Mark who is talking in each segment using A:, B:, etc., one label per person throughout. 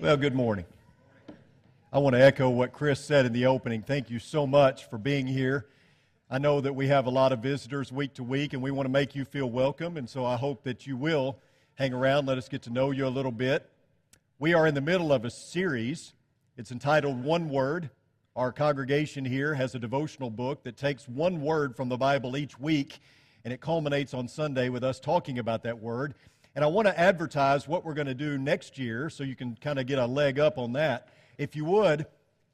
A: Well, good morning. I want to echo what Chris said in the opening. Thank you so much for being here. I know that we have a lot of visitors week to week, and we want to make you feel welcome, and so I hope that you will hang around, let us get to know you a little bit. We are in the middle of a series. It's entitled One Word. Our congregation here has a devotional book that takes one word from the Bible each week, and it culminates on Sunday with us talking about that word. And I want to advertise what we're going to do next year so you can kind of get a leg up on that. If you would,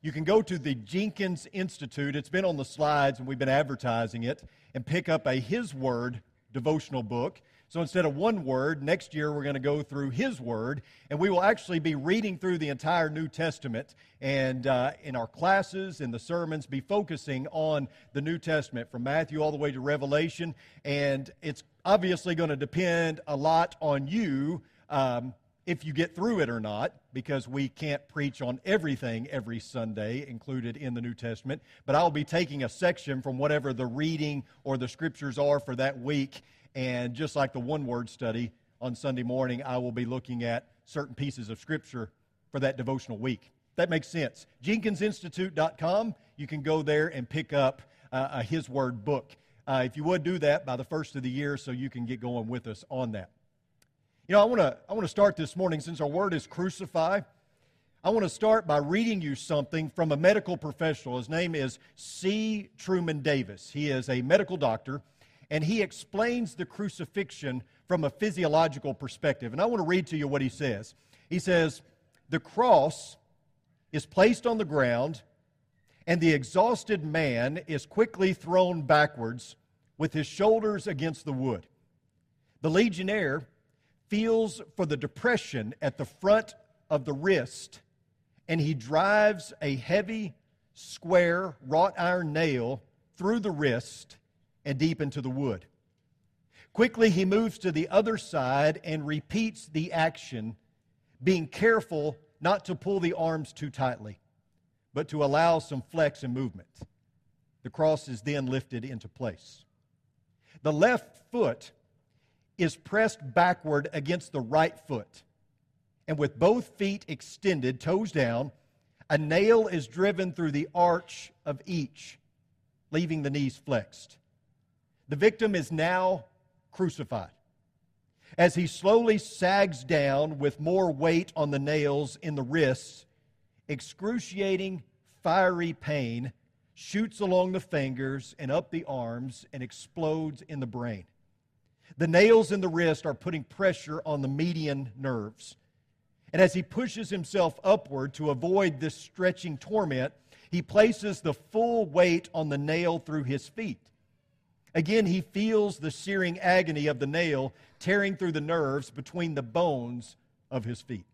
A: you can go to the Jenkins Institute. It's been on the slides and we've been advertising it and pick up a His Word devotional book. So instead of one word, next year we're going to go through His Word, and we will actually be reading through the entire New Testament. And uh, in our classes, in the sermons, be focusing on the New Testament from Matthew all the way to Revelation. And it's obviously going to depend a lot on you um, if you get through it or not, because we can't preach on everything every Sunday included in the New Testament. But I'll be taking a section from whatever the reading or the scriptures are for that week and just like the one word study on Sunday morning, I will be looking at certain pieces of Scripture for that devotional week. That makes sense. JenkinsInstitute.com, you can go there and pick up uh, a His Word book. Uh, if you would do that by the first of the year so you can get going with us on that. You know, I want to I want to start this morning since our word is crucify. I want to start by reading you something from a medical professional. His name is C. Truman Davis. He is a medical doctor and he explains the crucifixion from a physiological perspective. And I want to read to you what he says. He says, The cross is placed on the ground, and the exhausted man is quickly thrown backwards with his shoulders against the wood. The legionnaire feels for the depression at the front of the wrist, and he drives a heavy, square, wrought iron nail through the wrist and deep into the wood. Quickly, he moves to the other side and repeats the action, being careful not to pull the arms too tightly, but to allow some flex and movement. The cross is then lifted into place. The left foot is pressed backward against the right foot, and with both feet extended, toes down, a nail is driven through the arch of each, leaving the knees flexed. The victim is now crucified. As he slowly sags down with more weight on the nails in the wrists, excruciating, fiery pain shoots along the fingers and up the arms and explodes in the brain. The nails in the wrist are putting pressure on the median nerves. And as he pushes himself upward to avoid this stretching torment, he places the full weight on the nail through his feet. Again, he feels the searing agony of the nail tearing through the nerves between the bones of his feet.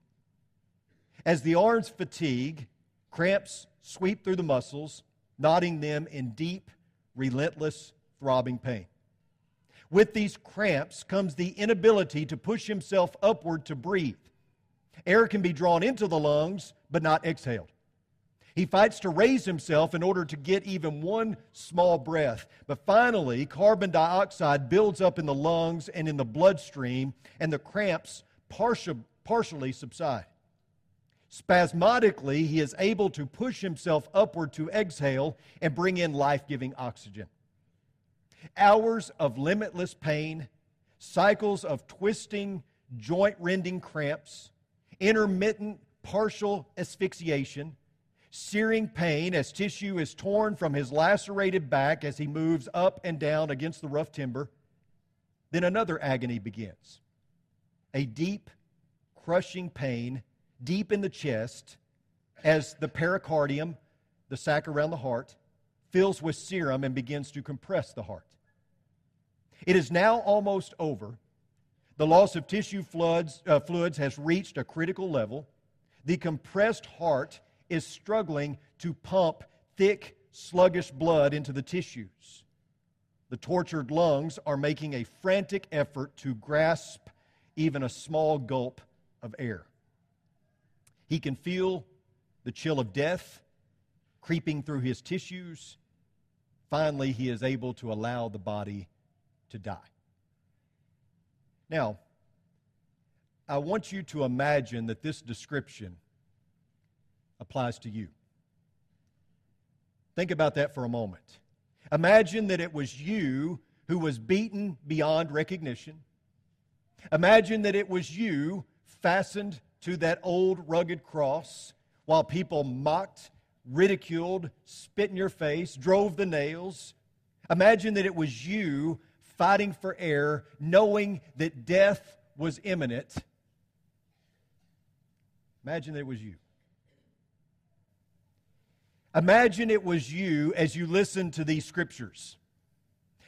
A: As the arms fatigue, cramps sweep through the muscles, knotting them in deep, relentless, throbbing pain. With these cramps comes the inability to push himself upward to breathe. Air can be drawn into the lungs, but not exhaled. He fights to raise himself in order to get even one small breath. But finally, carbon dioxide builds up in the lungs and in the bloodstream, and the cramps partial, partially subside. Spasmodically, he is able to push himself upward to exhale and bring in life giving oxygen. Hours of limitless pain, cycles of twisting, joint rending cramps, intermittent partial asphyxiation, searing pain as tissue is torn from his lacerated back as he moves up and down against the rough timber. Then another agony begins a deep, crushing pain deep in the chest as the pericardium, the sac around the heart, fills with serum and begins to compress the heart. It is now almost over. The loss of tissue floods, uh, fluids has reached a critical level. The compressed heart is struggling to pump thick, sluggish blood into the tissues. The tortured lungs are making a frantic effort to grasp even a small gulp of air. He can feel the chill of death creeping through his tissues. Finally, he is able to allow the body to die. Now, I want you to imagine that this description applies to you. Think about that for a moment. Imagine that it was you who was beaten beyond recognition. Imagine that it was you fastened to that old rugged cross while people mocked, ridiculed, spit in your face, drove the nails. Imagine that it was you fighting for air, knowing that death was imminent. Imagine that it was you. Imagine it was you as you listened to these scriptures.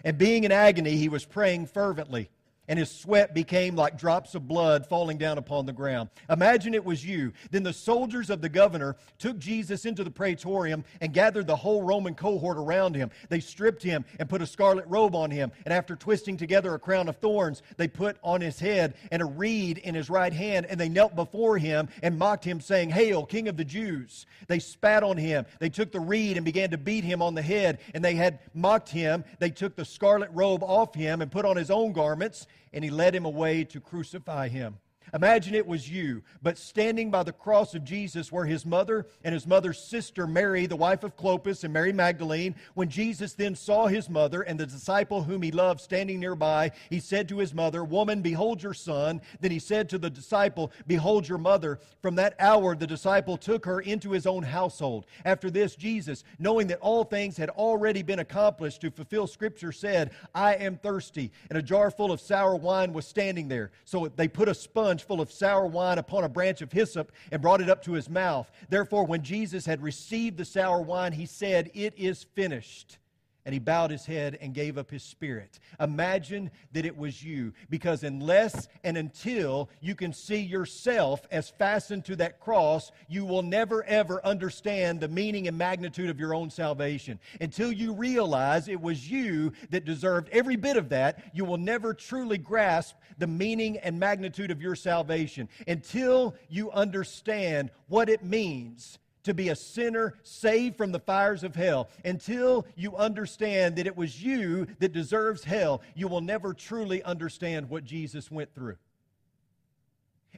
A: And being in agony, he was praying fervently and his sweat became like drops of blood falling down upon the ground. Imagine it was you. Then the soldiers of the governor took Jesus into the praetorium and gathered the whole Roman cohort around him. They stripped him and put a scarlet robe on him, and after twisting together a crown of thorns, they put on his head and a reed in his right hand, and they knelt before him and mocked him, saying, Hail, King of the Jews! They spat on him. They took the reed and began to beat him on the head, and they had mocked him. They took the scarlet robe off him and put on his own garments and he led him away to crucify him. Imagine it was you, but standing by the cross of Jesus were his mother and his mother's sister, Mary, the wife of Clopas, and Mary Magdalene. When Jesus then saw his mother and the disciple whom he loved standing nearby, he said to his mother, Woman, behold your son. Then he said to the disciple, Behold your mother. From that hour, the disciple took her into his own household. After this, Jesus, knowing that all things had already been accomplished to fulfill Scripture, said, I am thirsty. And a jar full of sour wine was standing there. So they put a sponge full of sour wine upon a branch of hyssop and brought it up to his mouth. Therefore, when Jesus had received the sour wine, he said, It is finished and he bowed his head and gave up his spirit. Imagine that it was you, because unless and until you can see yourself as fastened to that cross, you will never ever understand the meaning and magnitude of your own salvation. Until you realize it was you that deserved every bit of that, you will never truly grasp the meaning and magnitude of your salvation. Until you understand what it means to be a sinner saved from the fires of hell. Until you understand that it was you that deserves hell, you will never truly understand what Jesus went through.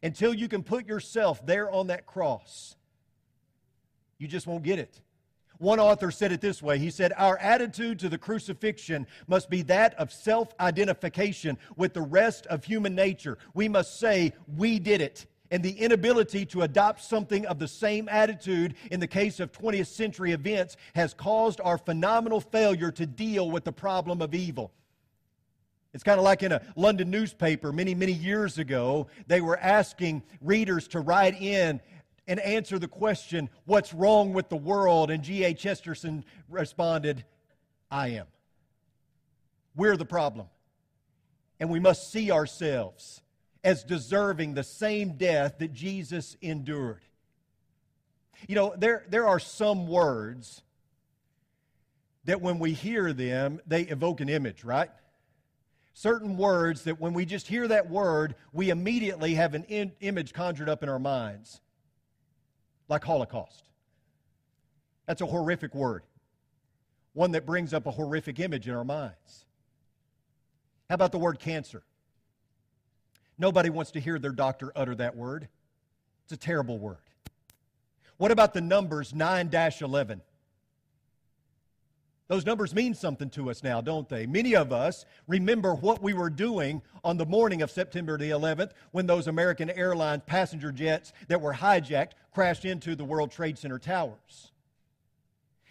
A: Until you can put yourself there on that cross, you just won't get it. One author said it this way He said, Our attitude to the crucifixion must be that of self identification with the rest of human nature. We must say, We did it and the inability to adopt something of the same attitude in the case of 20th century events has caused our phenomenal failure to deal with the problem of evil. It's kind of like in a London newspaper many, many years ago, they were asking readers to write in and answer the question, What's wrong with the world? And G.K. Chesterton responded, I am. We're the problem. And we must see ourselves as deserving the same death that Jesus endured. You know, there, there are some words that when we hear them, they evoke an image, right? Certain words that when we just hear that word, we immediately have an in, image conjured up in our minds, like Holocaust. That's a horrific word, one that brings up a horrific image in our minds. How about the word cancer? Nobody wants to hear their doctor utter that word. It's a terrible word. What about the numbers 9 11? Those numbers mean something to us now, don't they? Many of us remember what we were doing on the morning of September the 11th when those American Airlines passenger jets that were hijacked crashed into the World Trade Center towers.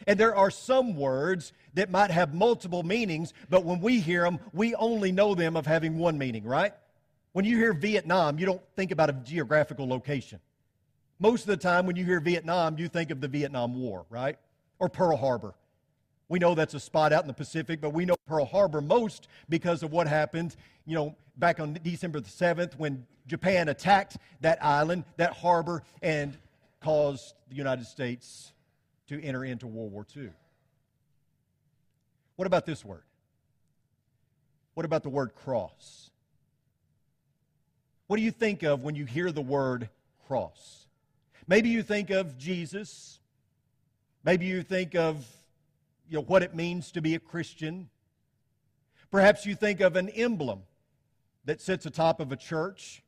A: And there are some words that might have multiple meanings, but when we hear them, we only know them of having one meaning, right? When you hear Vietnam, you don't think about a geographical location. Most of the time, when you hear Vietnam, you think of the Vietnam War, right? Or Pearl Harbor. We know that's a spot out in the Pacific, but we know Pearl Harbor most because of what happened, you know, back on December the 7th when Japan attacked that island, that harbor, and caused the United States to enter into World War II. What about this word? What about the word cross? What do you think of when you hear the word cross? Maybe you think of Jesus. Maybe you think of you know, what it means to be a Christian. Perhaps you think of an emblem that sits atop of a church.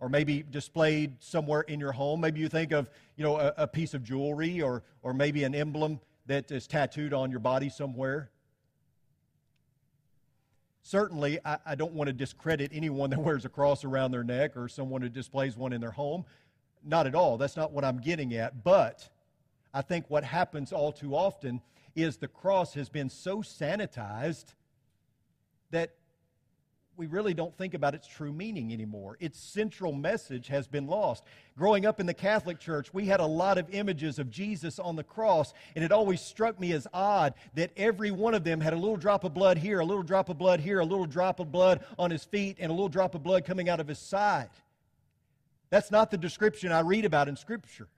A: or maybe displayed somewhere in your home. Maybe you think of, you know, a, a piece of jewelry or, or maybe an emblem that is tattooed on your body somewhere. Certainly, I, I, don't want to discredit anyone that wears a cross around their neck or someone who displays one in their home. Not at all. That's not what I'm getting at. But I think what happens all too often is the cross has been so sanitized that we really don't think about its true meaning anymore. Its central message has been lost. Growing up in the Catholic Church, we had a lot of images of Jesus on the cross, and it always struck me as odd that every one of them had a little drop of blood here, a little drop of blood here, a little drop of blood on his feet, and a little drop of blood coming out of his side. That's not the description I read about in Scripture.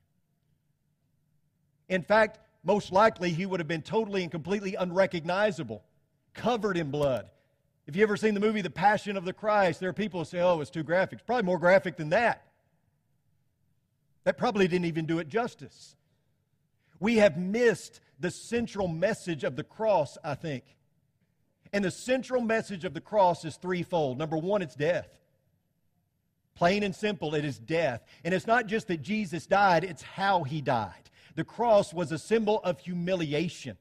A: In fact, most likely he would have been totally and completely unrecognizable, covered in blood. If you ever seen the movie The Passion of the Christ, there are people who say, oh, it's too graphic. It's probably more graphic than that. That probably didn't even do it justice. We have missed the central message of the cross, I think. And the central message of the cross is threefold. Number one, it's death. Plain and simple, it is death. And it's not just that Jesus died, it's how he died. The cross was a symbol of humiliation.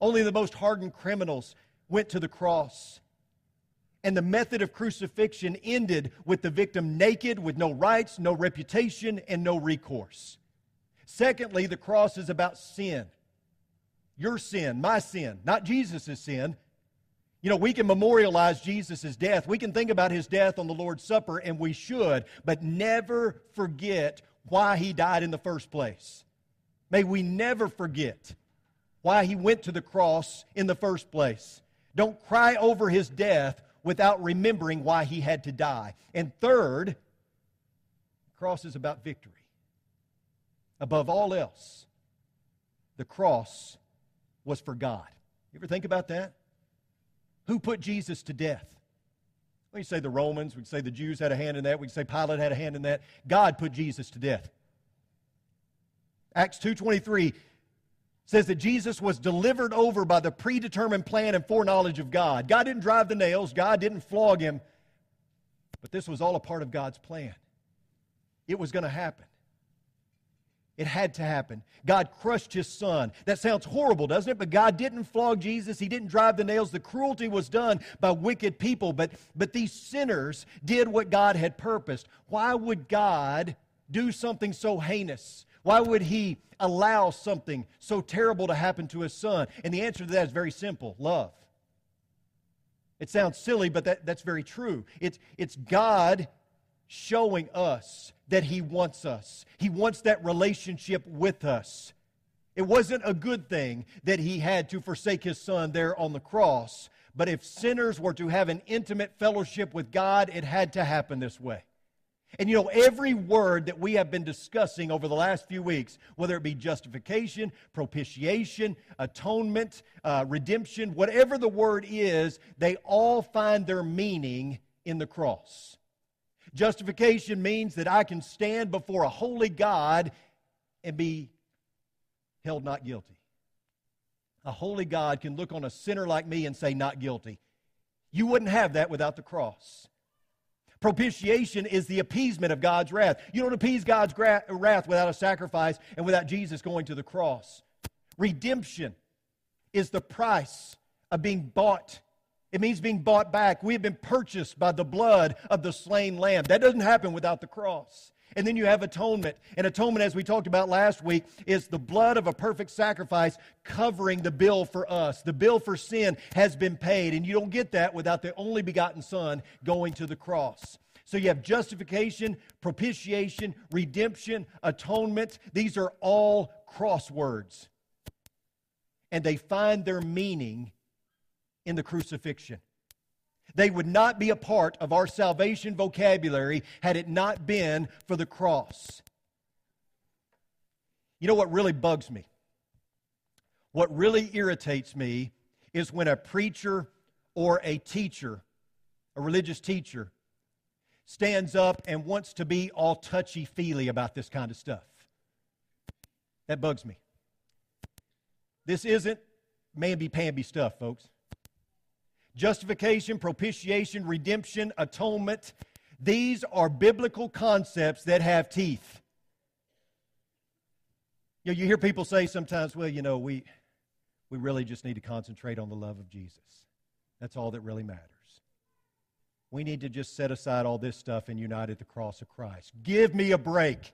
A: Only the most hardened criminals went to the cross. And the method of crucifixion ended with the victim naked, with no rights, no reputation, and no recourse. Secondly, the cross is about sin. Your sin, my sin, not Jesus' sin. You know, we can memorialize Jesus' death. We can think about his death on the Lord's Supper, and we should, but never forget why he died in the first place. May we never forget why he went to the cross in the first place. Don't cry over his death without remembering why he had to die. And third, the cross is about victory. Above all else, the cross was for God. You ever think about that? Who put Jesus to death? We say the Romans, we say the Jews had a hand in that, we say Pilate had a hand in that. God put Jesus to death. Acts 2:23 says that Jesus was delivered over by the predetermined plan and foreknowledge of God. God didn't drive the nails, God didn't flog him, but this was all a part of God's plan. It was going to happen. It had to happen. God crushed his son. That sounds horrible, doesn't it? But God didn't flog Jesus. He didn't drive the nails. The cruelty was done by wicked people. But, but these sinners did what God had purposed. Why would God do something so heinous? Why would he allow something so terrible to happen to his son? And the answer to that is very simple love. It sounds silly, but that, that's very true. It's, it's God showing us that he wants us, he wants that relationship with us. It wasn't a good thing that he had to forsake his son there on the cross, but if sinners were to have an intimate fellowship with God, it had to happen this way. And you know, every word that we have been discussing over the last few weeks, whether it be justification, propitiation, atonement, uh, redemption, whatever the word is, they all find their meaning in the cross. Justification means that I can stand before a holy God and be held not guilty. A holy God can look on a sinner like me and say, not guilty. You wouldn't have that without the cross. Propitiation is the appeasement of God's wrath. You don't appease God's gra- wrath without a sacrifice and without Jesus going to the cross. Redemption is the price of being bought. It means being bought back. We have been purchased by the blood of the slain lamb. That doesn't happen without the cross. And then you have atonement. And atonement, as we talked about last week, is the blood of a perfect sacrifice covering the bill for us. The bill for sin has been paid. And you don't get that without the only begotten Son going to the cross. So you have justification, propitiation, redemption, atonement. These are all crosswords. And they find their meaning in the crucifixion. They would not be a part of our salvation vocabulary had it not been for the cross. You know what really bugs me? What really irritates me is when a preacher or a teacher, a religious teacher, stands up and wants to be all touchy feely about this kind of stuff. That bugs me. This isn't mamby pamby stuff, folks. Justification, propitiation, redemption, atonement. These are biblical concepts that have teeth. You, know, you hear people say sometimes, well, you know, we, we really just need to concentrate on the love of Jesus. That's all that really matters. We need to just set aside all this stuff and unite at the cross of Christ. Give me a break.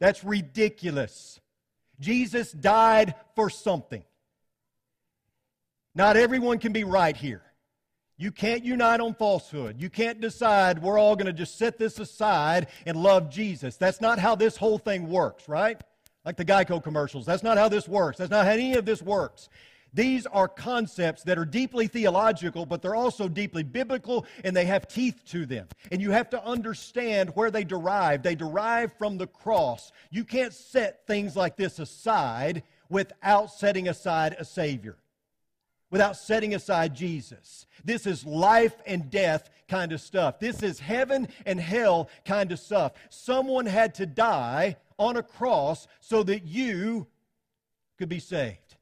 A: That's ridiculous. Jesus died for something. Not everyone can be right here. You can't unite on falsehood. You can't decide we're all going to just set this aside and love Jesus. That's not how this whole thing works, right? Like the Geico commercials. That's not how this works. That's not how any of this works. These are concepts that are deeply theological, but they're also deeply biblical and they have teeth to them. And you have to understand where they derive. They derive from the cross. You can't set things like this aside without setting aside a Savior, without setting aside Jesus. This is life and death kind of stuff. This is heaven and hell kind of stuff. Someone had to die on a cross so that you could be saved.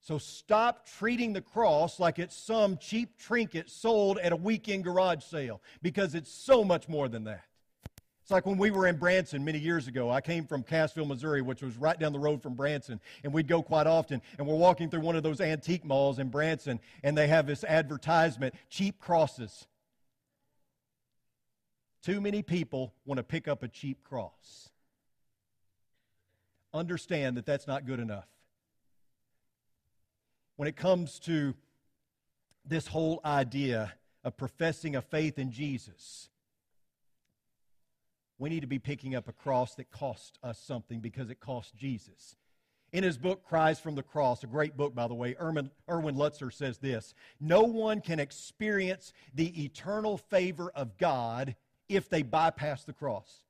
A: So stop treating the cross like it's some cheap trinket sold at a weekend garage sale because it's so much more than that. It's like when we were in Branson many years ago. I came from Cassville, Missouri, which was right down the road from Branson, and we'd go quite often. And we're walking through one of those antique malls in Branson, and they have this advertisement cheap crosses. Too many people want to pick up a cheap cross. Understand that that's not good enough when it comes to this whole idea of professing a faith in Jesus, we need to be picking up a cross that cost us something because it cost Jesus. In his book, Cries from the Cross, a great book, by the way, Erwin, Erwin Lutzer says this No one can experience the eternal favor of God if they bypass the cross.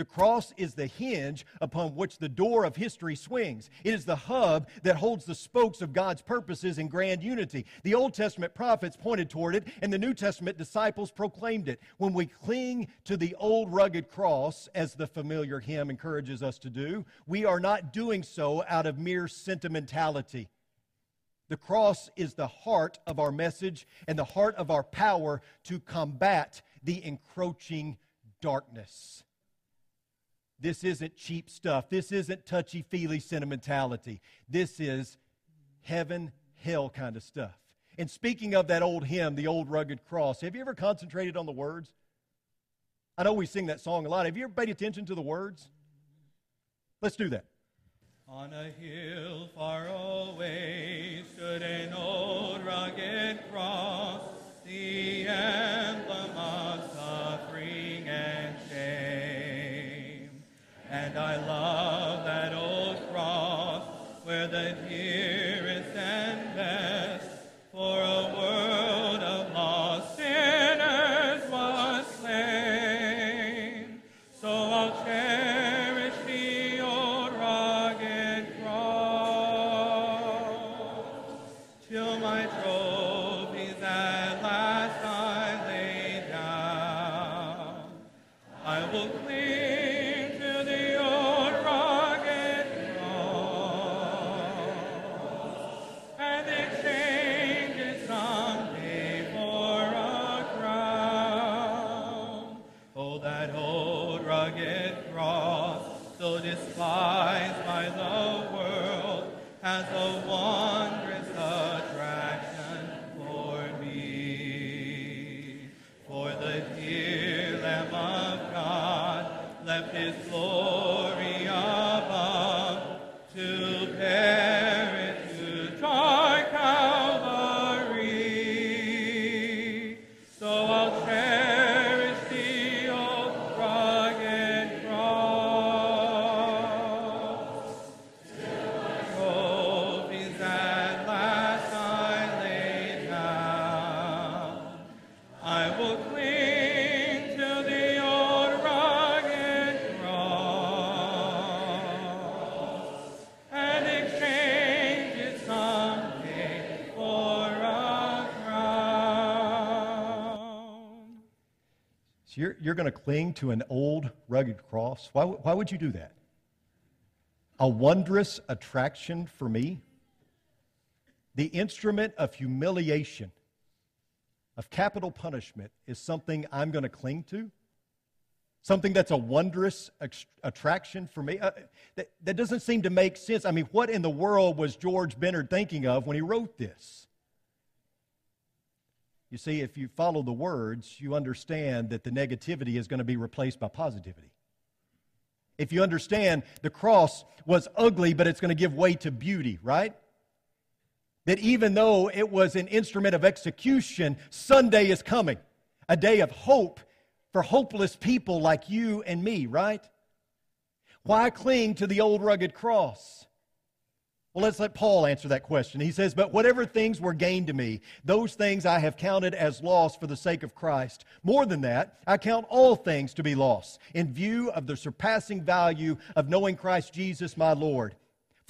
A: The cross is the hinge upon which the door of history swings. It is the hub that holds the spokes of God's purposes in grand unity. The Old Testament prophets pointed toward it, and the New Testament disciples proclaimed it. When we cling to the old rugged cross, as the familiar hymn encourages us to do, we are not doing so out of mere sentimentality. The cross is the heart of our message and the heart of our power to combat the encroaching darkness. This isn't cheap stuff. This isn't touchy feely sentimentality. This is heaven, hell kind of stuff. And speaking of that old hymn, the old rugged cross, have you ever concentrated on the words? I know we sing that song a lot. Have you ever paid attention to the words? Let's do that.
B: On a hill far away stood an old Left his glory
A: you're, going to cling to an old rugged cross? Why, why would you do that? A wondrous attraction for me? The instrument of humiliation, of capital punishment is something I'm going to cling to? Something that's a wondrous attraction for me? Uh, that, that doesn't seem to make sense. I mean, what in the world was George Bennard thinking of when he wrote this? You see, if you follow the words, you understand that the negativity is going to be replaced by positivity. If you understand the cross was ugly, but it's going to give way to beauty, right? that even though it was an instrument of execution, Sunday is coming, a day of hope for hopeless people like you and me, right? Why cling to the old rugged cross? Well, let's let Paul answer that question. He says, But whatever things were gained to me, those things I have counted as loss for the sake of Christ. More than that, I count all things to be loss in view of the surpassing value of knowing Christ Jesus my Lord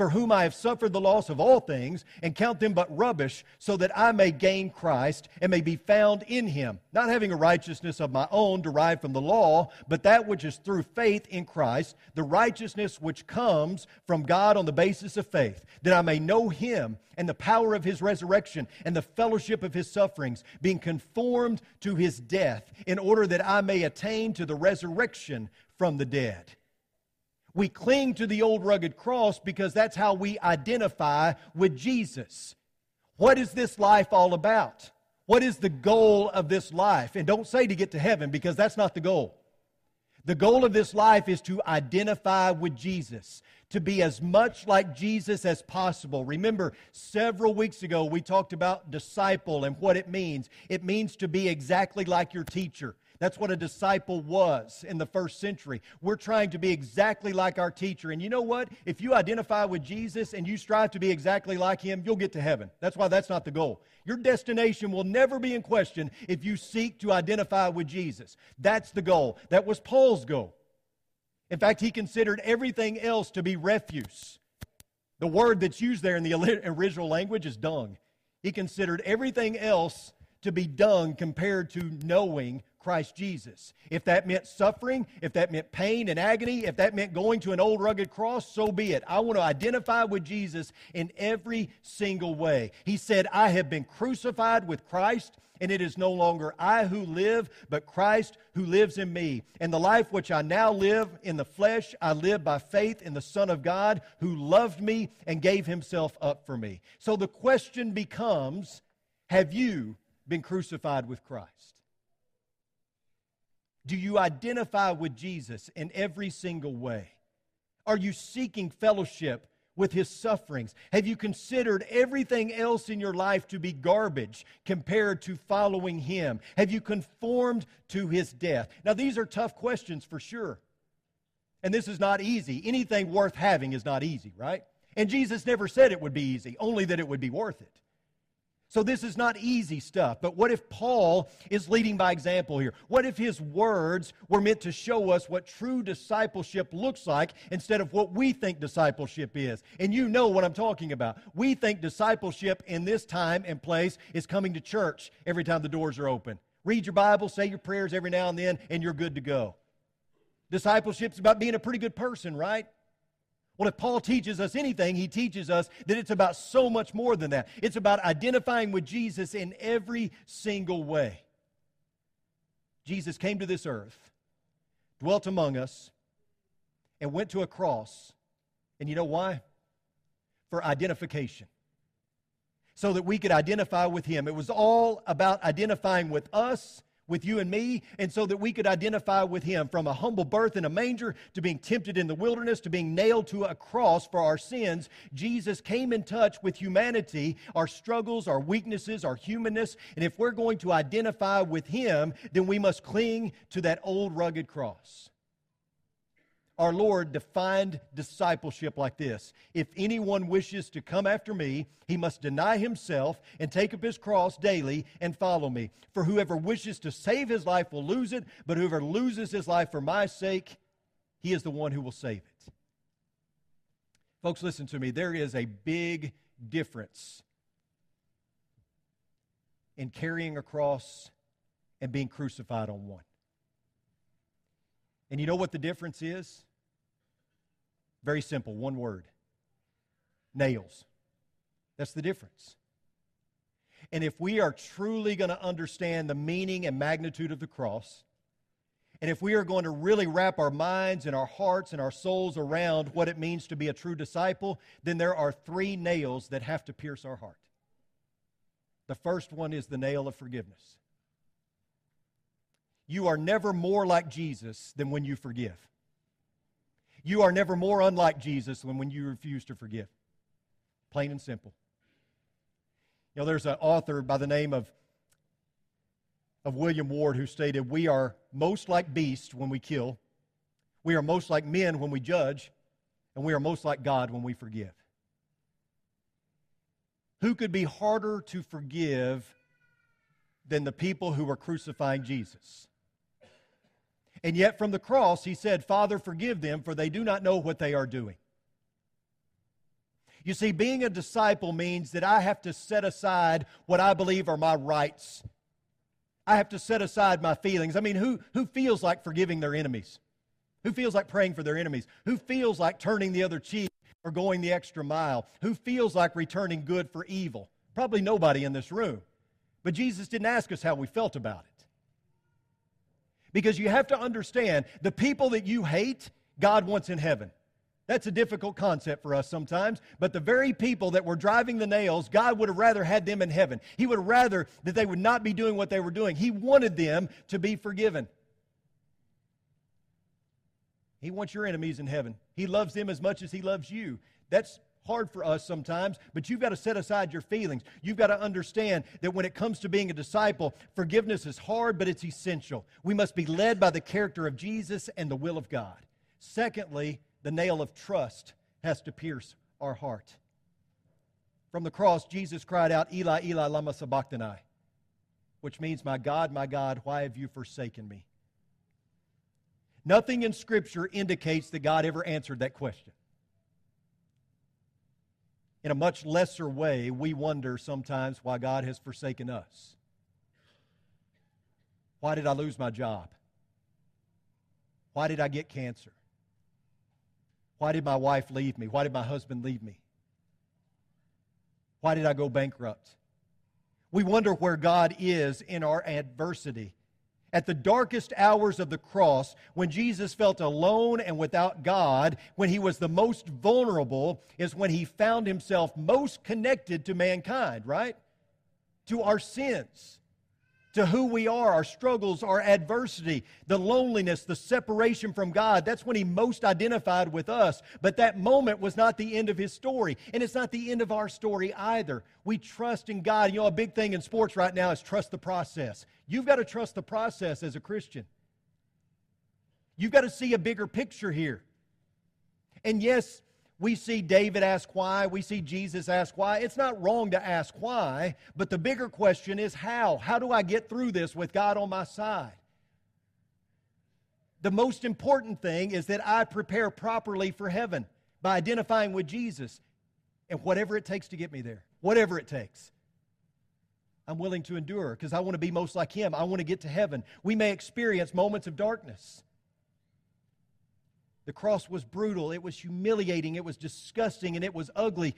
A: for whom I have suffered the loss of all things, and count them but rubbish, so that I may gain Christ and may be found in him, not having a righteousness of my own derived from the law, but that which is through faith in Christ, the righteousness which comes from God on the basis of faith, that I may know him and the power of his resurrection and the fellowship of his sufferings, being conformed to his death, in order that I may attain to the resurrection from the dead. We cling to the old rugged cross because that's how we identify with Jesus. What is this life all about? What is the goal of this life? And don't say to get to heaven because that's not the goal. The goal of this life is to identify with Jesus, to be as much like Jesus as possible. Remember, several weeks ago we talked about disciple and what it means. It means to be exactly like your teacher. That's what a disciple was in the first century. We're trying to be exactly like our teacher. And you know what? If you identify with Jesus and you strive to be exactly like him, you'll get to heaven. That's why that's not the goal. Your destination will never be in question if you seek to identify with Jesus. That's the goal. That was Paul's goal. In fact, he considered everything else to be refuse. The word that's used there in the original language is dung. He considered everything else to be dung compared to knowing Christ Jesus. If that meant suffering, if that meant pain and agony, if that meant going to an old rugged cross, so be it. I want to identify with Jesus in every single way. He said, I have been crucified with Christ, and it is no longer I who live, but Christ who lives in me. And the life which I now live in the flesh, I live by faith in the Son of God who loved me and gave himself up for me. So the question becomes have you been crucified with Christ? Do you identify with Jesus in every single way? Are you seeking fellowship with his sufferings? Have you considered everything else in your life to be garbage compared to following him? Have you conformed to his death? Now, these are tough questions for sure. And this is not easy. Anything worth having is not easy, right? And Jesus never said it would be easy, only that it would be worth it. So, this is not easy stuff. But what if Paul is leading by example here? What if his words were meant to show us what true discipleship looks like instead of what we think discipleship is? And you know what I'm talking about. We think discipleship in this time and place is coming to church every time the doors are open. Read your Bible, say your prayers every now and then, and you're good to go. Discipleship's about being a pretty good person, right? Well, if Paul teaches us anything, he teaches us that it's about so much more than that. It's about identifying with Jesus in every single way. Jesus came to this earth, dwelt among us, and went to a cross. And you know why? For identification. So that we could identify with him. It was all about identifying with us with you and me, and so that we could identify with him from a humble birth in a manger to being tempted in the wilderness to being nailed to a cross for our sins. Jesus came in touch with humanity, our struggles, our weaknesses, our humanness, and if we're going to identify with him, then we must cling to that old rugged cross our Lord defined discipleship like this If anyone wishes to come after me, he must deny himself and take up his cross daily and follow me. For whoever wishes to save his life will lose it, but whoever loses his life for my sake, he is the one who will save it. Folks, listen to me. There is a big difference in carrying a cross and being crucified on one. And you know what the difference is? Very simple, one word nails. That's the difference. And if we are truly going to understand the meaning and magnitude of the cross, and if we are going to really wrap our minds and our hearts and our souls around what it means to be a true disciple, then there are three nails that have to pierce our heart. The first one is the nail of forgiveness. You are never more like Jesus than when you forgive. You are never more unlike Jesus than when you refuse to forgive. Plain and simple. You know, there's an author by the name of, of William Ward who stated, We are most like beasts when we kill, we are most like men when we judge, and we are most like God when we forgive. Who could be harder to forgive than the people who were crucifying Jesus? And yet, from the cross, he said, Father, forgive them, for they do not know what they are doing. You see, being a disciple means that I have to set aside what I believe are my rights. I have to set aside my feelings. I mean, who, who feels like forgiving their enemies? Who feels like praying for their enemies? Who feels like turning the other cheek or going the extra mile? Who feels like returning good for evil? Probably nobody in this room. But Jesus didn't ask us how we felt about it. Because you have to understand the people that you hate, God wants in heaven. That's a difficult concept for us sometimes, but the very people that were driving the nails, God would have rather had them in heaven. He would have rather that they would not be doing what they were doing. He wanted them to be forgiven. He wants your enemies in heaven. He loves them as much as He loves you. That's hard for us sometimes, but you've got to set aside your feelings. You've got to understand that when it comes to being a disciple, forgiveness is hard, but it's essential. We must be led by the character of Jesus and the will of God. Secondly, the nail of trust has to pierce our heart. From the cross, Jesus cried out, Eli, Eli, lama sabachthani, which means, My God, my God, why have you forsaken me? Nothing in Scripture indicates that God ever answered that question in a much lesser way, we wonder sometimes why God has forsaken us. Why did I lose my job? Why did I get cancer? Why did my wife leave me? Why did my husband leave me? Why did I go bankrupt? We wonder where God is in our adversity. At the darkest hours of the cross, when Jesus felt alone and without God, when he was the most vulnerable, is when he found himself most connected to mankind, right? To our sins to who we are, our struggles, our adversity, the loneliness, the separation from God. That's when he most identified with us. But that moment was not the end of his story. And it's not the end of our story either. We trust in God. You know, a big thing in sports right now is trust the process. You've got to trust the process as a Christian. You've got to see a bigger picture here. And yes, we see David ask why, we see Jesus ask why. It's not wrong to ask why, but the bigger question is how? How do I get through this with God on my side? The most important thing is that I prepare properly for heaven by identifying with Jesus and whatever it takes to get me there, whatever it takes. I'm willing to endure because I want to be most like Him. I want to get to heaven. We may experience moments of darkness. The cross was brutal, it was humiliating, it was disgusting, and it was ugly.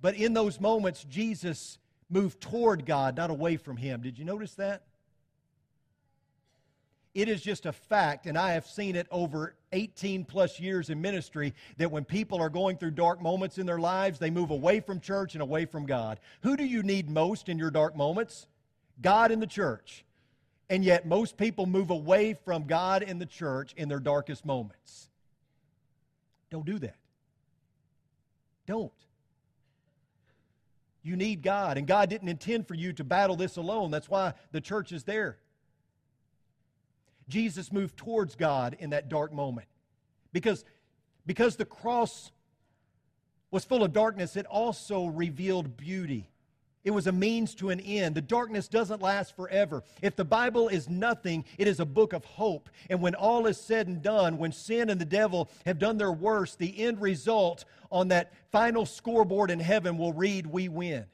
A: But in those moments, Jesus moved toward God, not away from Him. Did you notice that? It is just a fact, and I have seen it over 18 plus years in ministry, that when people are going through dark moments in their lives, they move away from church and away from God. Who do you need most in your dark moments? God and the church. And yet, most people move away from God and the church in their darkest moments. Don't do that. Don't. You need God, and God didn't intend for you to battle this alone. That's why the church is there. Jesus moved towards God in that dark moment. Because, because the cross was full of darkness, it also revealed beauty. It was a means to an end. The darkness doesn't last forever. If the Bible is nothing, it is a book of hope. And when all is said and done, when sin and the devil have done their worst, the end result on that final scoreboard in heaven will read, We win.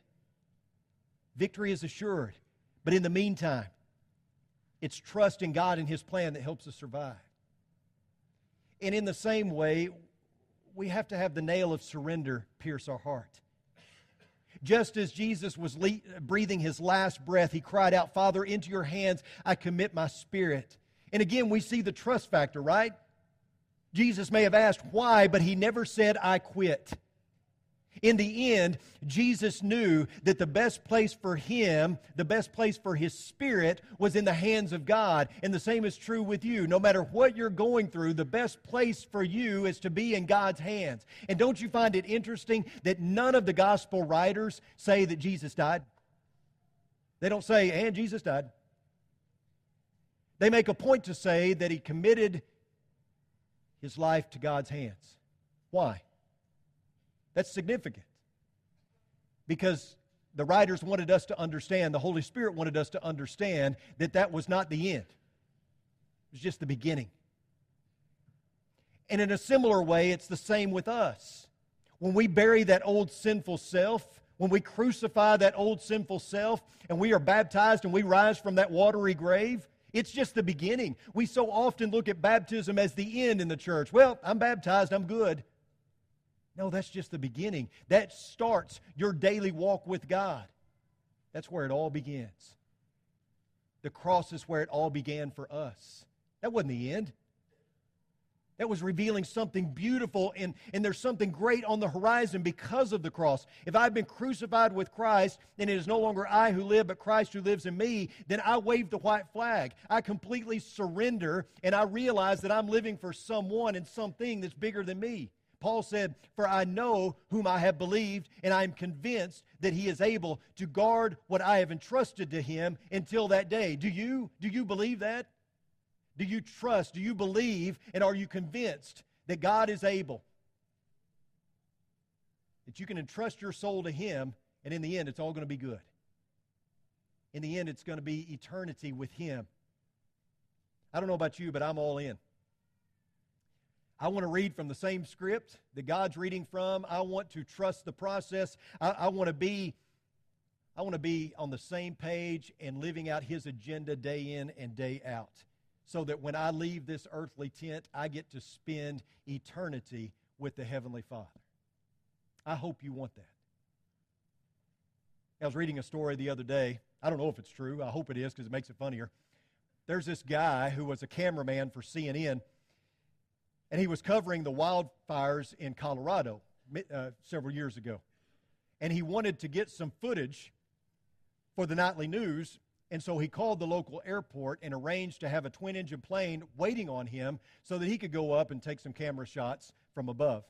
A: Victory is assured. But in the meantime, it's trust in God and His plan that helps us survive. And in the same way, we have to have the nail of surrender pierce our heart. Just as Jesus was le- breathing his last breath, he cried out, Father, into your hands I commit my spirit. And again, we see the trust factor, right? Jesus may have asked why, but he never said, I quit. In the end, Jesus knew that the best place for him, the best place for his spirit, was in the hands of God. And the same is true with you. No matter what you're going through, the best place for you is to be in God's hands. And don't you find it interesting that none of the gospel writers say that Jesus died? They don't say, and Jesus died. They make a point to say that he committed his life to God's hands. Why? That's significant. Because the writers wanted us to understand, the Holy Spirit wanted us to understand that that was not the end, it was just the beginning. And in a similar way, it's the same with us. When we bury that old sinful self, when we crucify that old sinful self, and we are baptized and we rise from that watery grave, it's just the beginning. We so often look at baptism as the end in the church. Well, I'm baptized, I'm good. No, that's just the beginning. That starts your daily walk with God. That's where it all begins. The cross is where it all began for us. That wasn't the end. That was revealing something beautiful, and, and there's something great on the horizon because of the cross. If I've been crucified with Christ, and it is no longer I who live, but Christ who lives in me, then I wave the white flag. I completely surrender, and I realize that I'm living for someone and something that's bigger than me. Paul said, For I know whom I have believed, and I am convinced that he is able to guard what I have entrusted to him until that day. Do you? Do you believe that? Do you trust? Do you believe? And are you convinced that God is able? That you can entrust your soul to him, and in the end, it's all going to be good. In the end, it's going to be eternity with him. I don't know about you, but I'm all in. I want to read from the same script that God's reading from. I want to trust the process. I, I, want to be I want to be on the same page and living out his agenda day in and day out. So that when I leave this earthly tent, I get to spend eternity with the Heavenly Father. I hope you want that. I was reading a story the other day. I don't know if it's true. I hope it is because it makes it funnier. There's this guy who was a cameraman for CNN and he was covering the wildfires in Colorado uh, several years ago. And he wanted to get some footage for the nightly news, and so he called the local airport and arranged to have a twin engine plane waiting on him so that he could go up and take some camera shots from above.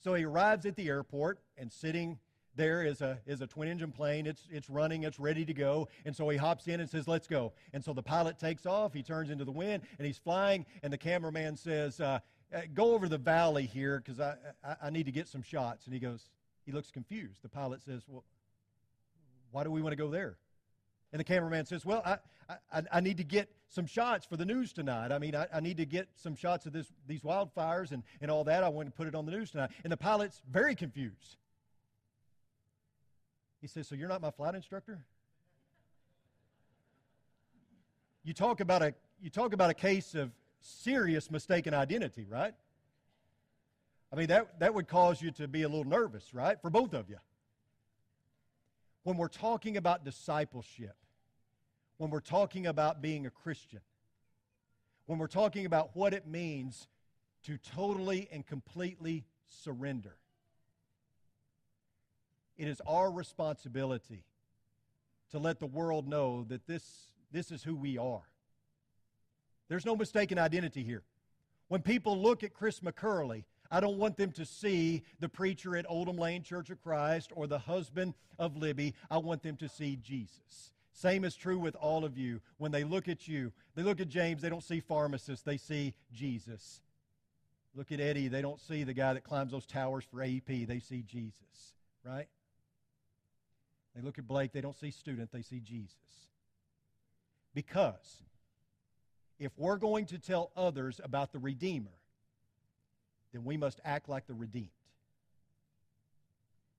A: So he arrives at the airport and sitting there is a, is a twin engine plane. It's, it's running, it's ready to go. And so he hops in and says, Let's go. And so the pilot takes off, he turns into the wind, and he's flying. And the cameraman says, uh, uh Go over the valley here because I, I, I need to get some shots. And he goes, He looks confused. The pilot says, Well, why do we want to go there? And the cameraman says, Well, I, I, I need to get some shots for the news tonight. I mean, I, I, need to get some shots of this, these wildfires and, and all that. I want to put it on the news tonight. And the pilot's very confused. He says, So you're not my flight instructor? You talk about a you talk about a case of serious mistaken identity, right? I mean that that would cause you to be a little nervous, right? For both of you. When we're talking about discipleship, when we're talking about being a Christian, when we're talking about what it means to totally and completely surrender. It is our responsibility to let the world know that this, this is who we are. There's no mistaken identity here. When people look at Chris McCurley, I don't want them to see the preacher at Oldham Lane Church of Christ or the husband of Libby. I want them to see Jesus. Same is true with all of you. When they look at you, they look at James, they don't see pharmacists, they see Jesus. Look at Eddie, they don't see the guy that climbs those towers for AEP, they see Jesus, right? They look at Blake, they don't see student, they see Jesus. Because if we're going to tell others about the Redeemer, then we must act like the redeemed.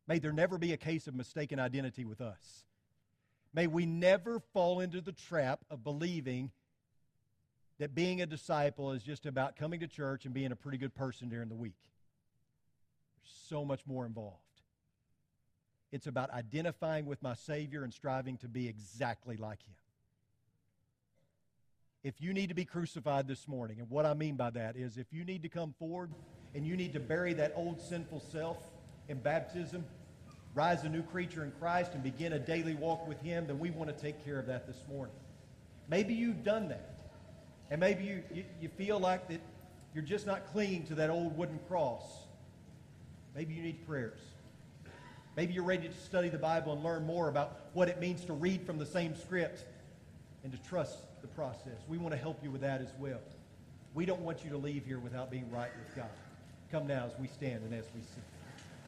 A: May there never be a case of mistaken identity with us. May we never fall into the trap of believing that being a disciple is just about coming to church and being a pretty good person during the week. There's so much more involved. It's about identifying with my Savior and striving to be exactly like Him. If you need to be crucified this morning, and what I mean by that is if you need to come forward and you need to bury that old sinful self in baptism, rise a new creature in Christ, and begin a daily walk with Him, then we want to take care of that this morning. Maybe you've done that. And maybe you, you, you feel like that you're just not clinging to that old wooden cross. Maybe you need prayers. Maybe you're ready to study the Bible and learn more about what it means to read from the same script and to trust the process. We want to help you with that as well. We don't want you to leave here without being right with God. Come now as we stand and as we sing.